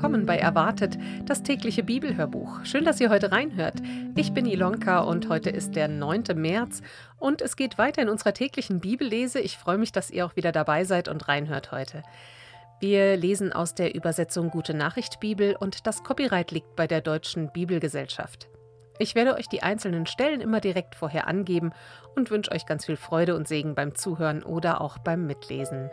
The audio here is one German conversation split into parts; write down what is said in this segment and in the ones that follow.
Willkommen bei Erwartet, das tägliche Bibelhörbuch. Schön, dass ihr heute reinhört. Ich bin Ilonka und heute ist der 9. März und es geht weiter in unserer täglichen Bibellese. Ich freue mich, dass ihr auch wieder dabei seid und reinhört heute. Wir lesen aus der Übersetzung Gute Nachricht Bibel und das Copyright liegt bei der Deutschen Bibelgesellschaft. Ich werde euch die einzelnen Stellen immer direkt vorher angeben und wünsche euch ganz viel Freude und Segen beim Zuhören oder auch beim Mitlesen.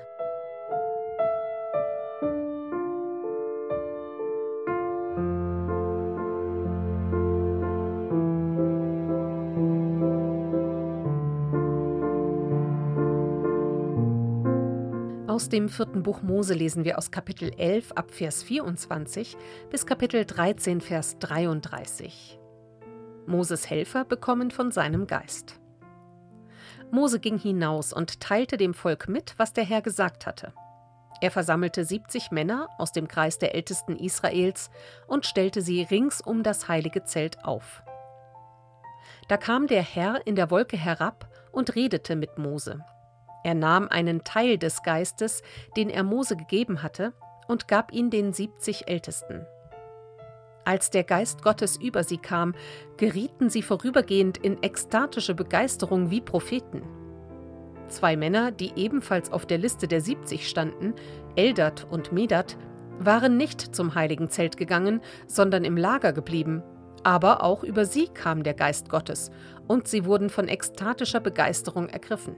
Aus dem vierten Buch Mose lesen wir aus Kapitel 11 ab Vers 24 bis Kapitel 13 Vers 33. Moses Helfer bekommen von seinem Geist. Mose ging hinaus und teilte dem Volk mit, was der Herr gesagt hatte. Er versammelte 70 Männer aus dem Kreis der Ältesten Israels und stellte sie rings um das heilige Zelt auf. Da kam der Herr in der Wolke herab und redete mit Mose. Er nahm einen Teil des Geistes, den er Mose gegeben hatte, und gab ihn den siebzig Ältesten. Als der Geist Gottes über sie kam, gerieten sie vorübergehend in ekstatische Begeisterung wie Propheten. Zwei Männer, die ebenfalls auf der Liste der siebzig standen, Eldat und Medat, waren nicht zum heiligen Zelt gegangen, sondern im Lager geblieben. Aber auch über sie kam der Geist Gottes, und sie wurden von ekstatischer Begeisterung ergriffen.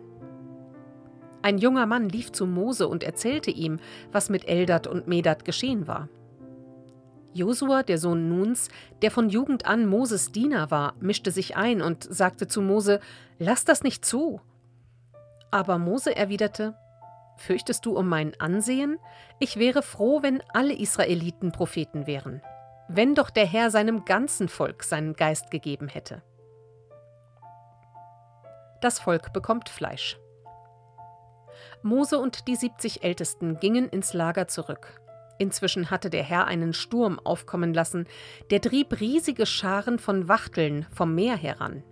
Ein junger Mann lief zu Mose und erzählte ihm, was mit Eldad und Medad geschehen war. Josua, der Sohn Nuns, der von Jugend an Moses Diener war, mischte sich ein und sagte zu Mose: Lass das nicht zu. Aber Mose erwiderte: Fürchtest du um mein Ansehen? Ich wäre froh, wenn alle Israeliten Propheten wären. Wenn doch der Herr seinem ganzen Volk seinen Geist gegeben hätte. Das Volk bekommt Fleisch. Mose und die 70 Ältesten gingen ins Lager zurück. Inzwischen hatte der Herr einen Sturm aufkommen lassen, der trieb riesige Scharen von Wachteln vom Meer heran.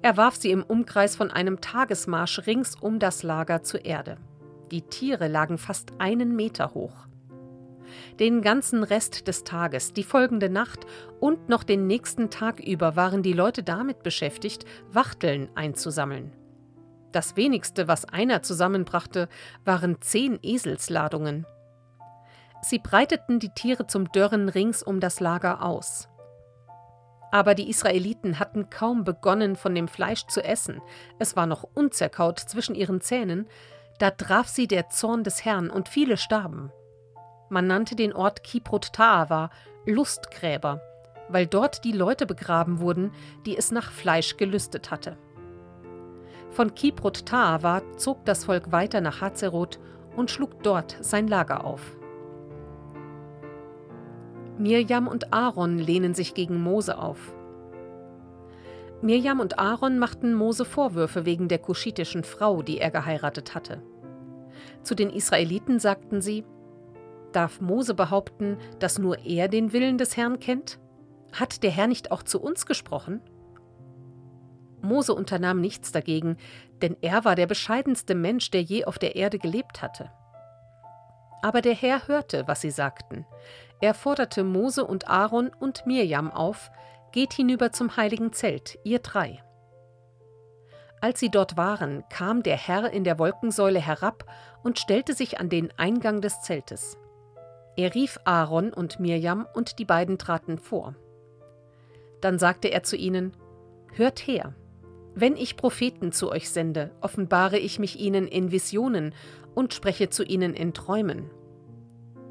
Er warf sie im Umkreis von einem Tagesmarsch rings um das Lager zur Erde. Die Tiere lagen fast einen Meter hoch. Den ganzen Rest des Tages, die folgende Nacht und noch den nächsten Tag über waren die Leute damit beschäftigt, Wachteln einzusammeln. Das wenigste, was einer zusammenbrachte, waren zehn Eselsladungen. Sie breiteten die Tiere zum Dörren rings um das Lager aus. Aber die Israeliten hatten kaum begonnen, von dem Fleisch zu essen, es war noch unzerkaut zwischen ihren Zähnen, da traf sie der Zorn des Herrn und viele starben. Man nannte den Ort Kiprot Taava, Lustgräber, weil dort die Leute begraben wurden, die es nach Fleisch gelüstet hatte. Von Kiprot Taava zog das Volk weiter nach Hazeroth und schlug dort sein Lager auf. Mirjam und Aaron lehnen sich gegen Mose auf. Mirjam und Aaron machten Mose Vorwürfe wegen der kuschitischen Frau, die er geheiratet hatte. Zu den Israeliten sagten sie: Darf Mose behaupten, dass nur er den Willen des Herrn kennt? Hat der Herr nicht auch zu uns gesprochen? Mose unternahm nichts dagegen, denn er war der bescheidenste Mensch, der je auf der Erde gelebt hatte. Aber der Herr hörte, was sie sagten. Er forderte Mose und Aaron und Mirjam auf, geht hinüber zum heiligen Zelt, ihr drei. Als sie dort waren, kam der Herr in der Wolkensäule herab und stellte sich an den Eingang des Zeltes. Er rief Aaron und Mirjam und die beiden traten vor. Dann sagte er zu ihnen: Hört her, wenn ich Propheten zu euch sende, offenbare ich mich ihnen in Visionen und spreche zu ihnen in Träumen.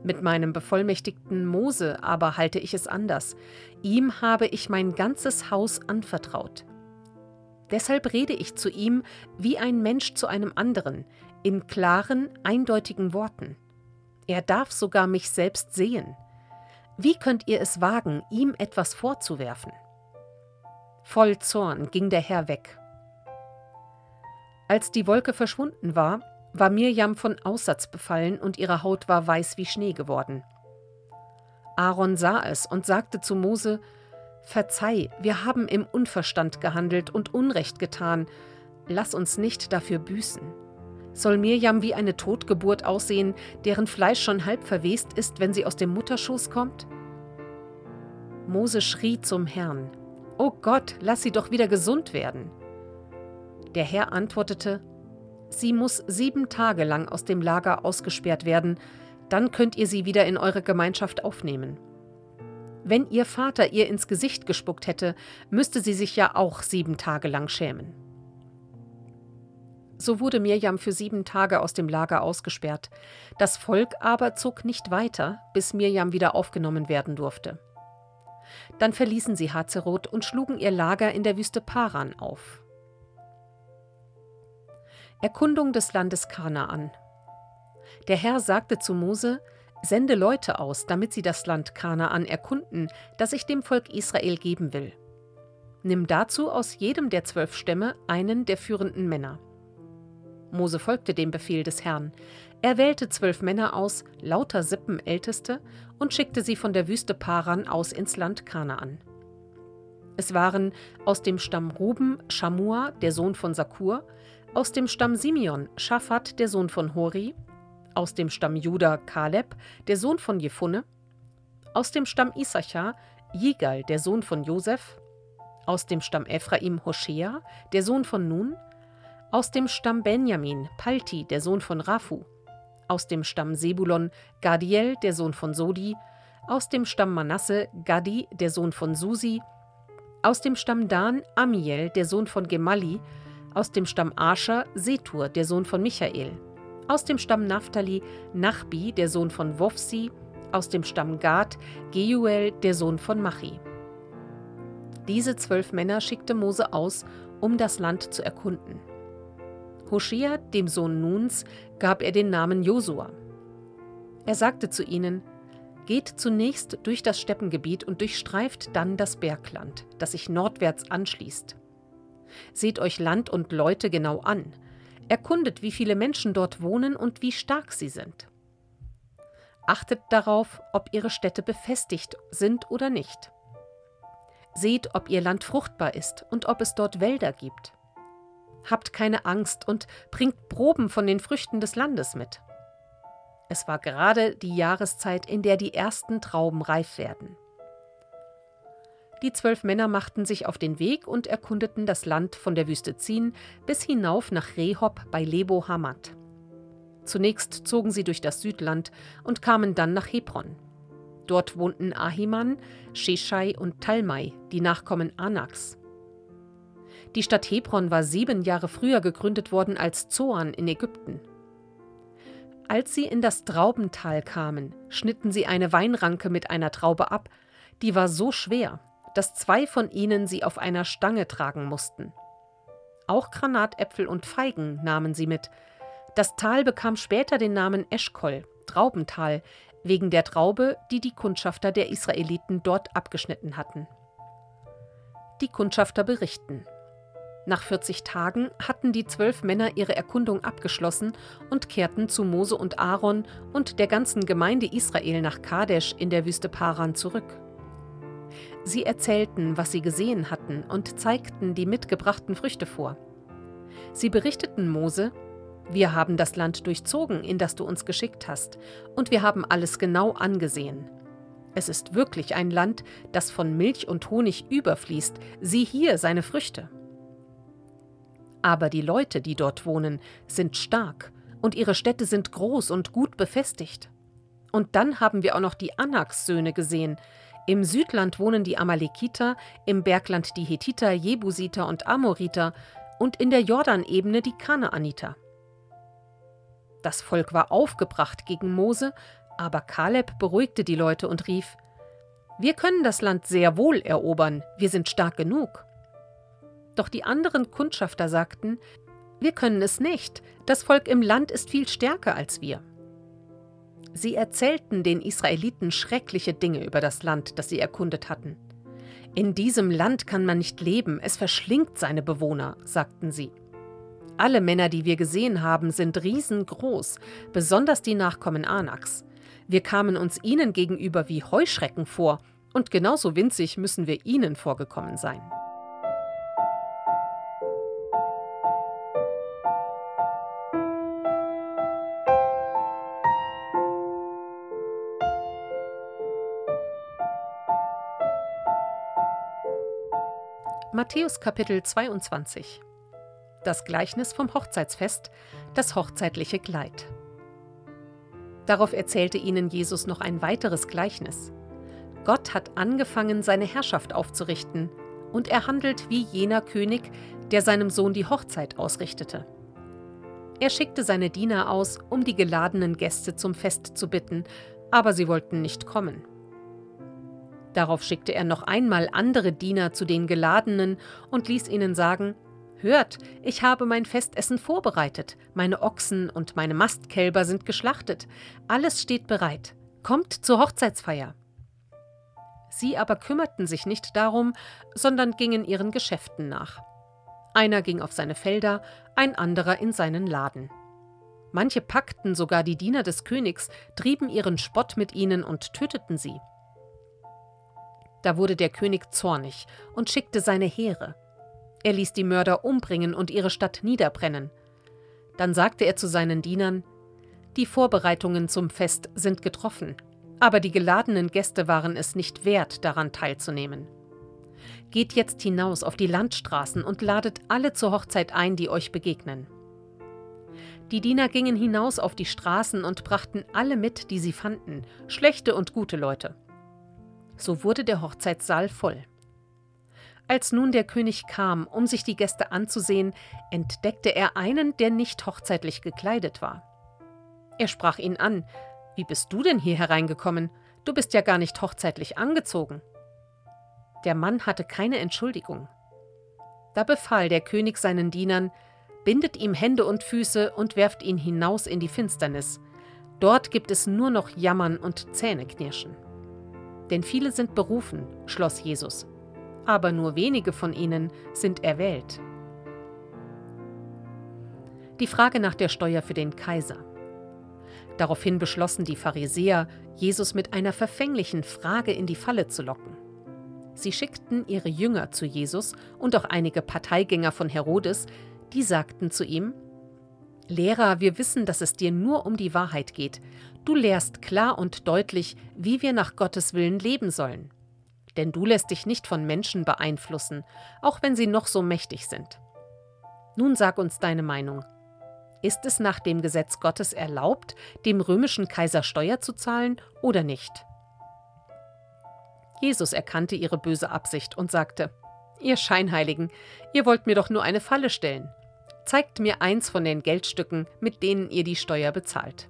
Mit meinem bevollmächtigten Mose aber halte ich es anders. Ihm habe ich mein ganzes Haus anvertraut. Deshalb rede ich zu ihm wie ein Mensch zu einem anderen, in klaren, eindeutigen Worten. Er darf sogar mich selbst sehen. Wie könnt ihr es wagen, ihm etwas vorzuwerfen? Voll Zorn ging der Herr weg. Als die Wolke verschwunden war, war Mirjam von Aussatz befallen und ihre Haut war weiß wie Schnee geworden. Aaron sah es und sagte zu Mose: Verzeih, wir haben im Unverstand gehandelt und Unrecht getan, lass uns nicht dafür büßen. Soll Mirjam wie eine Totgeburt aussehen, deren Fleisch schon halb verwest ist, wenn sie aus dem Mutterschoß kommt? Mose schrie zum Herrn: O Gott, lass sie doch wieder gesund werden. Der Herr antwortete: Sie muss sieben Tage lang aus dem Lager ausgesperrt werden, dann könnt ihr sie wieder in eure Gemeinschaft aufnehmen. Wenn ihr Vater ihr ins Gesicht gespuckt hätte, müsste sie sich ja auch sieben Tage lang schämen. So wurde Mirjam für sieben Tage aus dem Lager ausgesperrt. Das Volk aber zog nicht weiter, bis Mirjam wieder aufgenommen werden durfte. Dann verließen sie Hazeroth und schlugen ihr Lager in der Wüste Paran auf. Erkundung des Landes Kanaan. Der Herr sagte zu Mose: Sende Leute aus, damit sie das Land Kanaan erkunden, das ich dem Volk Israel geben will. Nimm dazu aus jedem der zwölf Stämme einen der führenden Männer. Mose folgte dem Befehl des Herrn. Er wählte zwölf Männer aus, lauter Sippenälteste, und schickte sie von der Wüste Paran aus ins Land Kanaan. Es waren aus dem Stamm Ruben Schamua, der Sohn von Sakur, aus dem Stamm Simeon Schaphat, der Sohn von Hori, aus dem Stamm Juda Kaleb, der Sohn von Jefunne, aus dem Stamm Issachar Jigal, der Sohn von Josef, aus dem Stamm Ephraim Hoshea, der Sohn von Nun, aus dem Stamm Benjamin Palti, der Sohn von Raphu, aus dem Stamm Sebulon Gadiel, der Sohn von Sodi, aus dem Stamm Manasse Gadi, der Sohn von Susi, aus dem Stamm Dan Amiel, der Sohn von Gemali, aus dem Stamm Ascher Setur, der Sohn von Michael. Aus dem Stamm Naphtali Nachbi, der Sohn von Wofsi. Aus dem Stamm Gad Geuel, der Sohn von Machi. Diese zwölf Männer schickte Mose aus, um das Land zu erkunden. Hoshea, dem Sohn Nuns, gab er den Namen Josua. Er sagte zu ihnen: Geht zunächst durch das Steppengebiet und durchstreift dann das Bergland, das sich nordwärts anschließt. Seht euch Land und Leute genau an. Erkundet, wie viele Menschen dort wohnen und wie stark sie sind. Achtet darauf, ob ihre Städte befestigt sind oder nicht. Seht, ob ihr Land fruchtbar ist und ob es dort Wälder gibt. Habt keine Angst und bringt Proben von den Früchten des Landes mit. Es war gerade die Jahreszeit, in der die ersten Trauben reif werden. Die zwölf Männer machten sich auf den Weg und erkundeten das Land von der Wüste Zin bis hinauf nach Rehob bei Lebo Hamat. Zunächst zogen sie durch das Südland und kamen dann nach Hebron. Dort wohnten Ahiman, Sheshai und Talmai, die Nachkommen Anaks. Die Stadt Hebron war sieben Jahre früher gegründet worden als Zoan in Ägypten. Als sie in das Traubental kamen, schnitten sie eine Weinranke mit einer Traube ab, die war so schwer, dass zwei von ihnen sie auf einer Stange tragen mussten. Auch Granatäpfel und Feigen nahmen sie mit. Das Tal bekam später den Namen Eschkol, Traubental, wegen der Traube, die die Kundschafter der Israeliten dort abgeschnitten hatten. Die Kundschafter berichten. Nach 40 Tagen hatten die zwölf Männer ihre Erkundung abgeschlossen und kehrten zu Mose und Aaron und der ganzen Gemeinde Israel nach Kadesh in der Wüste Paran zurück. Sie erzählten, was sie gesehen hatten und zeigten die mitgebrachten Früchte vor. Sie berichteten Mose, wir haben das Land durchzogen, in das du uns geschickt hast, und wir haben alles genau angesehen. Es ist wirklich ein Land, das von Milch und Honig überfließt, sieh hier seine Früchte. Aber die Leute, die dort wohnen, sind stark, und ihre Städte sind groß und gut befestigt. Und dann haben wir auch noch die Anaks-Söhne gesehen, im Südland wohnen die Amalekiter, im Bergland die Hethiter, Jebusiter und Amoriter und in der Jordanebene die Kanaaniter. Das Volk war aufgebracht gegen Mose, aber Kaleb beruhigte die Leute und rief: Wir können das Land sehr wohl erobern, wir sind stark genug. Doch die anderen Kundschafter sagten: Wir können es nicht, das Volk im Land ist viel stärker als wir. Sie erzählten den Israeliten schreckliche Dinge über das Land, das sie erkundet hatten. In diesem Land kann man nicht leben, es verschlingt seine Bewohner, sagten sie. Alle Männer, die wir gesehen haben, sind riesengroß, besonders die Nachkommen Anaks. Wir kamen uns ihnen gegenüber wie Heuschrecken vor, und genauso winzig müssen wir ihnen vorgekommen sein. Matthäus Kapitel 22 Das Gleichnis vom Hochzeitsfest, das hochzeitliche Kleid. Darauf erzählte ihnen Jesus noch ein weiteres Gleichnis. Gott hat angefangen, seine Herrschaft aufzurichten, und er handelt wie jener König, der seinem Sohn die Hochzeit ausrichtete. Er schickte seine Diener aus, um die geladenen Gäste zum Fest zu bitten, aber sie wollten nicht kommen. Darauf schickte er noch einmal andere Diener zu den Geladenen und ließ ihnen sagen, Hört, ich habe mein Festessen vorbereitet, meine Ochsen und meine Mastkälber sind geschlachtet, alles steht bereit, kommt zur Hochzeitsfeier. Sie aber kümmerten sich nicht darum, sondern gingen ihren Geschäften nach. Einer ging auf seine Felder, ein anderer in seinen Laden. Manche packten sogar die Diener des Königs, trieben ihren Spott mit ihnen und töteten sie. Da wurde der König zornig und schickte seine Heere. Er ließ die Mörder umbringen und ihre Stadt niederbrennen. Dann sagte er zu seinen Dienern Die Vorbereitungen zum Fest sind getroffen, aber die geladenen Gäste waren es nicht wert, daran teilzunehmen. Geht jetzt hinaus auf die Landstraßen und ladet alle zur Hochzeit ein, die euch begegnen. Die Diener gingen hinaus auf die Straßen und brachten alle mit, die sie fanden, schlechte und gute Leute. So wurde der Hochzeitssaal voll. Als nun der König kam, um sich die Gäste anzusehen, entdeckte er einen, der nicht hochzeitlich gekleidet war. Er sprach ihn an Wie bist du denn hier hereingekommen? Du bist ja gar nicht hochzeitlich angezogen. Der Mann hatte keine Entschuldigung. Da befahl der König seinen Dienern Bindet ihm Hände und Füße und werft ihn hinaus in die Finsternis. Dort gibt es nur noch Jammern und Zähneknirschen. Denn viele sind berufen, schloss Jesus, aber nur wenige von ihnen sind erwählt. Die Frage nach der Steuer für den Kaiser. Daraufhin beschlossen die Pharisäer, Jesus mit einer verfänglichen Frage in die Falle zu locken. Sie schickten ihre Jünger zu Jesus und auch einige Parteigänger von Herodes, die sagten zu ihm, Lehrer, wir wissen, dass es dir nur um die Wahrheit geht. Du lehrst klar und deutlich, wie wir nach Gottes Willen leben sollen. Denn du lässt dich nicht von Menschen beeinflussen, auch wenn sie noch so mächtig sind. Nun sag uns deine Meinung. Ist es nach dem Gesetz Gottes erlaubt, dem römischen Kaiser Steuer zu zahlen oder nicht? Jesus erkannte ihre böse Absicht und sagte, Ihr Scheinheiligen, ihr wollt mir doch nur eine Falle stellen. Zeigt mir eins von den Geldstücken, mit denen ihr die Steuer bezahlt.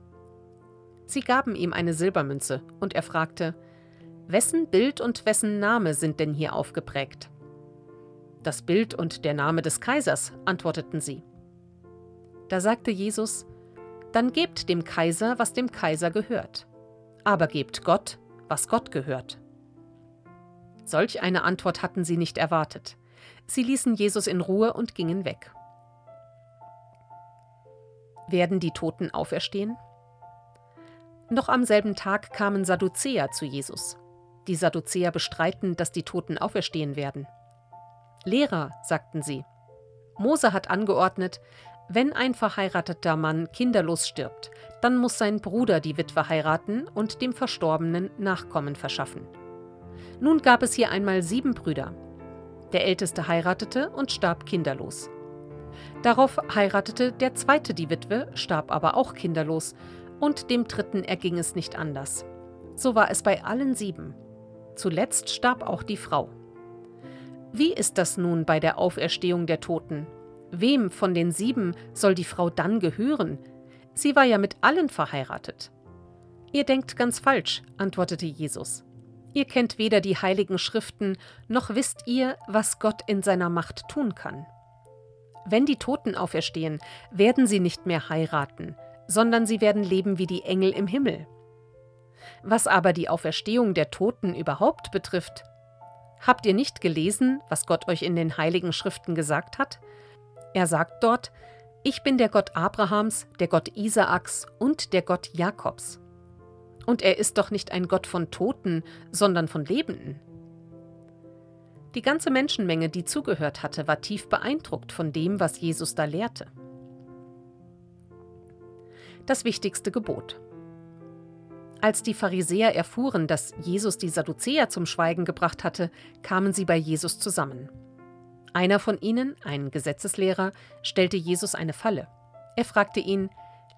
Sie gaben ihm eine Silbermünze, und er fragte, Wessen Bild und wessen Name sind denn hier aufgeprägt? Das Bild und der Name des Kaisers, antworteten sie. Da sagte Jesus, Dann gebt dem Kaiser, was dem Kaiser gehört, aber gebt Gott, was Gott gehört. Solch eine Antwort hatten sie nicht erwartet. Sie ließen Jesus in Ruhe und gingen weg. Werden die Toten auferstehen? Noch am selben Tag kamen Sadduzäer zu Jesus. Die Sadduzäer bestreiten, dass die Toten auferstehen werden. Lehrer, sagten sie, Mose hat angeordnet, wenn ein verheirateter Mann kinderlos stirbt, dann muss sein Bruder die Witwe heiraten und dem Verstorbenen Nachkommen verschaffen. Nun gab es hier einmal sieben Brüder. Der älteste heiratete und starb kinderlos. Darauf heiratete der zweite die Witwe, starb aber auch kinderlos, und dem dritten erging es nicht anders. So war es bei allen sieben. Zuletzt starb auch die Frau. Wie ist das nun bei der Auferstehung der Toten? Wem von den sieben soll die Frau dann gehören? Sie war ja mit allen verheiratet. Ihr denkt ganz falsch, antwortete Jesus. Ihr kennt weder die heiligen Schriften, noch wisst ihr, was Gott in seiner Macht tun kann. Wenn die Toten auferstehen, werden sie nicht mehr heiraten, sondern sie werden leben wie die Engel im Himmel. Was aber die Auferstehung der Toten überhaupt betrifft, habt ihr nicht gelesen, was Gott euch in den heiligen Schriften gesagt hat? Er sagt dort, ich bin der Gott Abrahams, der Gott Isaaks und der Gott Jakobs. Und er ist doch nicht ein Gott von Toten, sondern von Lebenden. Die ganze Menschenmenge, die zugehört hatte, war tief beeindruckt von dem, was Jesus da lehrte. Das wichtigste Gebot. Als die Pharisäer erfuhren, dass Jesus die Sadduzäer zum Schweigen gebracht hatte, kamen sie bei Jesus zusammen. Einer von ihnen, ein Gesetzeslehrer, stellte Jesus eine Falle. Er fragte ihn,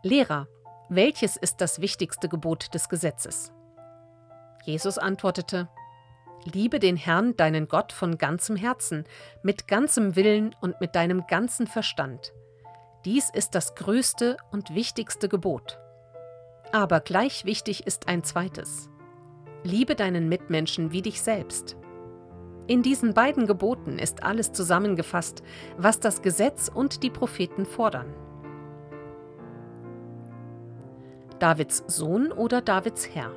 Lehrer, welches ist das wichtigste Gebot des Gesetzes? Jesus antwortete, Liebe den Herrn, deinen Gott, von ganzem Herzen, mit ganzem Willen und mit deinem ganzen Verstand. Dies ist das größte und wichtigste Gebot. Aber gleich wichtig ist ein zweites. Liebe deinen Mitmenschen wie dich selbst. In diesen beiden Geboten ist alles zusammengefasst, was das Gesetz und die Propheten fordern. Davids Sohn oder Davids Herr?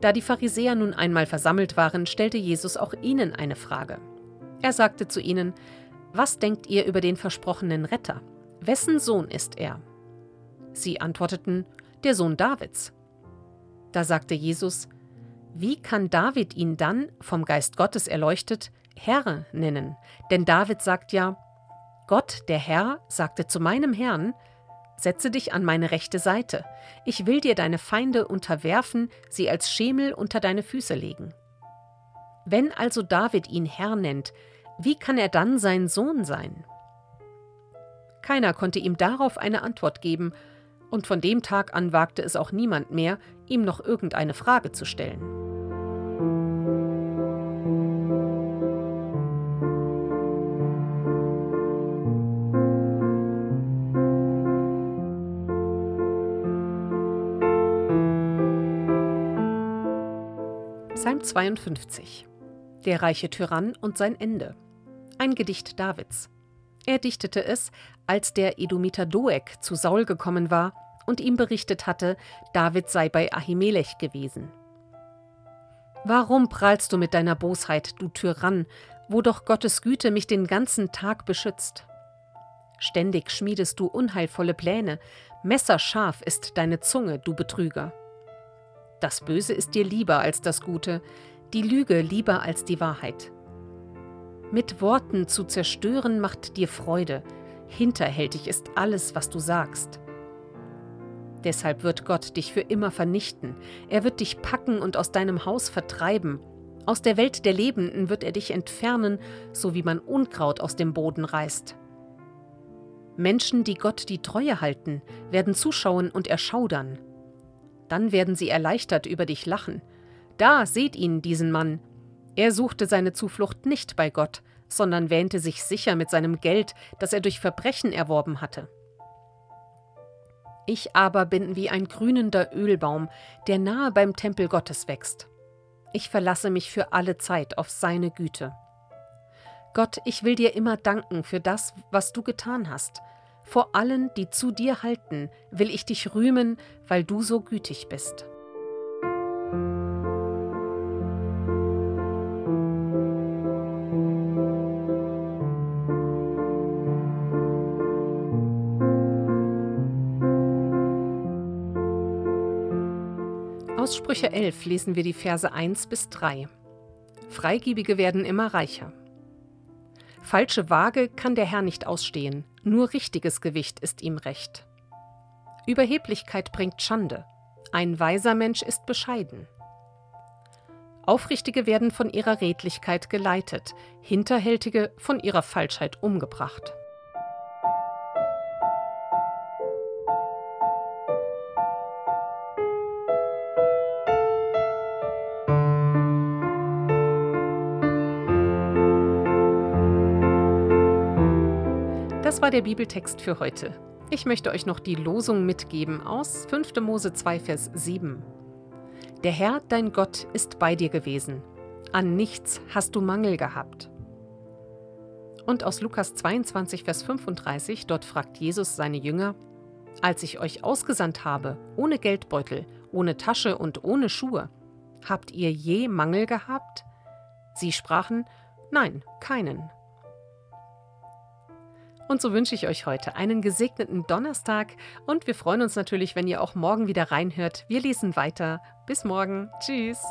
Da die Pharisäer nun einmal versammelt waren, stellte Jesus auch ihnen eine Frage. Er sagte zu ihnen, Was denkt ihr über den versprochenen Retter? Wessen Sohn ist er? Sie antworteten, Der Sohn Davids. Da sagte Jesus, wie kann David ihn dann, vom Geist Gottes erleuchtet, Herr nennen? Denn David sagt ja, Gott, der Herr, sagte zu meinem Herrn, Setze dich an meine rechte Seite, ich will dir deine Feinde unterwerfen, sie als Schemel unter deine Füße legen. Wenn also David ihn Herr nennt, wie kann er dann sein Sohn sein? Keiner konnte ihm darauf eine Antwort geben, und von dem Tag an wagte es auch niemand mehr, ihm noch irgendeine Frage zu stellen. Psalm 52 Der reiche Tyrann und sein Ende. Ein Gedicht Davids. Er dichtete es, als der Edomiter Doeg zu Saul gekommen war und ihm berichtet hatte, David sei bei Ahimelech gewesen. Warum prahlst du mit deiner Bosheit, du Tyrann, wo doch Gottes Güte mich den ganzen Tag beschützt? Ständig schmiedest du unheilvolle Pläne, messerscharf ist deine Zunge, du Betrüger. Das Böse ist dir lieber als das Gute, die Lüge lieber als die Wahrheit. Mit Worten zu zerstören macht dir Freude, hinterhältig ist alles, was du sagst. Deshalb wird Gott dich für immer vernichten, er wird dich packen und aus deinem Haus vertreiben, aus der Welt der Lebenden wird er dich entfernen, so wie man Unkraut aus dem Boden reißt. Menschen, die Gott die Treue halten, werden zuschauen und erschaudern. Dann werden sie erleichtert über dich lachen. Da seht ihn, diesen Mann. Er suchte seine Zuflucht nicht bei Gott, sondern wähnte sich sicher mit seinem Geld, das er durch Verbrechen erworben hatte. Ich aber bin wie ein grünender Ölbaum, der nahe beim Tempel Gottes wächst. Ich verlasse mich für alle Zeit auf seine Güte. Gott, ich will dir immer danken für das, was du getan hast, vor allen, die zu dir halten, will ich dich rühmen, weil du so gütig bist. Aus Sprüche 11 lesen wir die Verse 1 bis 3. Freigebige werden immer reicher. Falsche Waage kann der Herr nicht ausstehen, nur richtiges Gewicht ist ihm recht. Überheblichkeit bringt Schande, ein weiser Mensch ist bescheiden. Aufrichtige werden von ihrer Redlichkeit geleitet, Hinterhältige von ihrer Falschheit umgebracht. Das war der Bibeltext für heute. Ich möchte euch noch die Losung mitgeben aus 5. Mose 2, Vers 7. Der Herr, dein Gott, ist bei dir gewesen. An nichts hast du Mangel gehabt. Und aus Lukas 22, Vers 35, dort fragt Jesus seine Jünger, Als ich euch ausgesandt habe, ohne Geldbeutel, ohne Tasche und ohne Schuhe, habt ihr je Mangel gehabt? Sie sprachen, Nein, keinen. Und so wünsche ich euch heute einen gesegneten Donnerstag und wir freuen uns natürlich, wenn ihr auch morgen wieder reinhört. Wir lesen weiter. Bis morgen. Tschüss.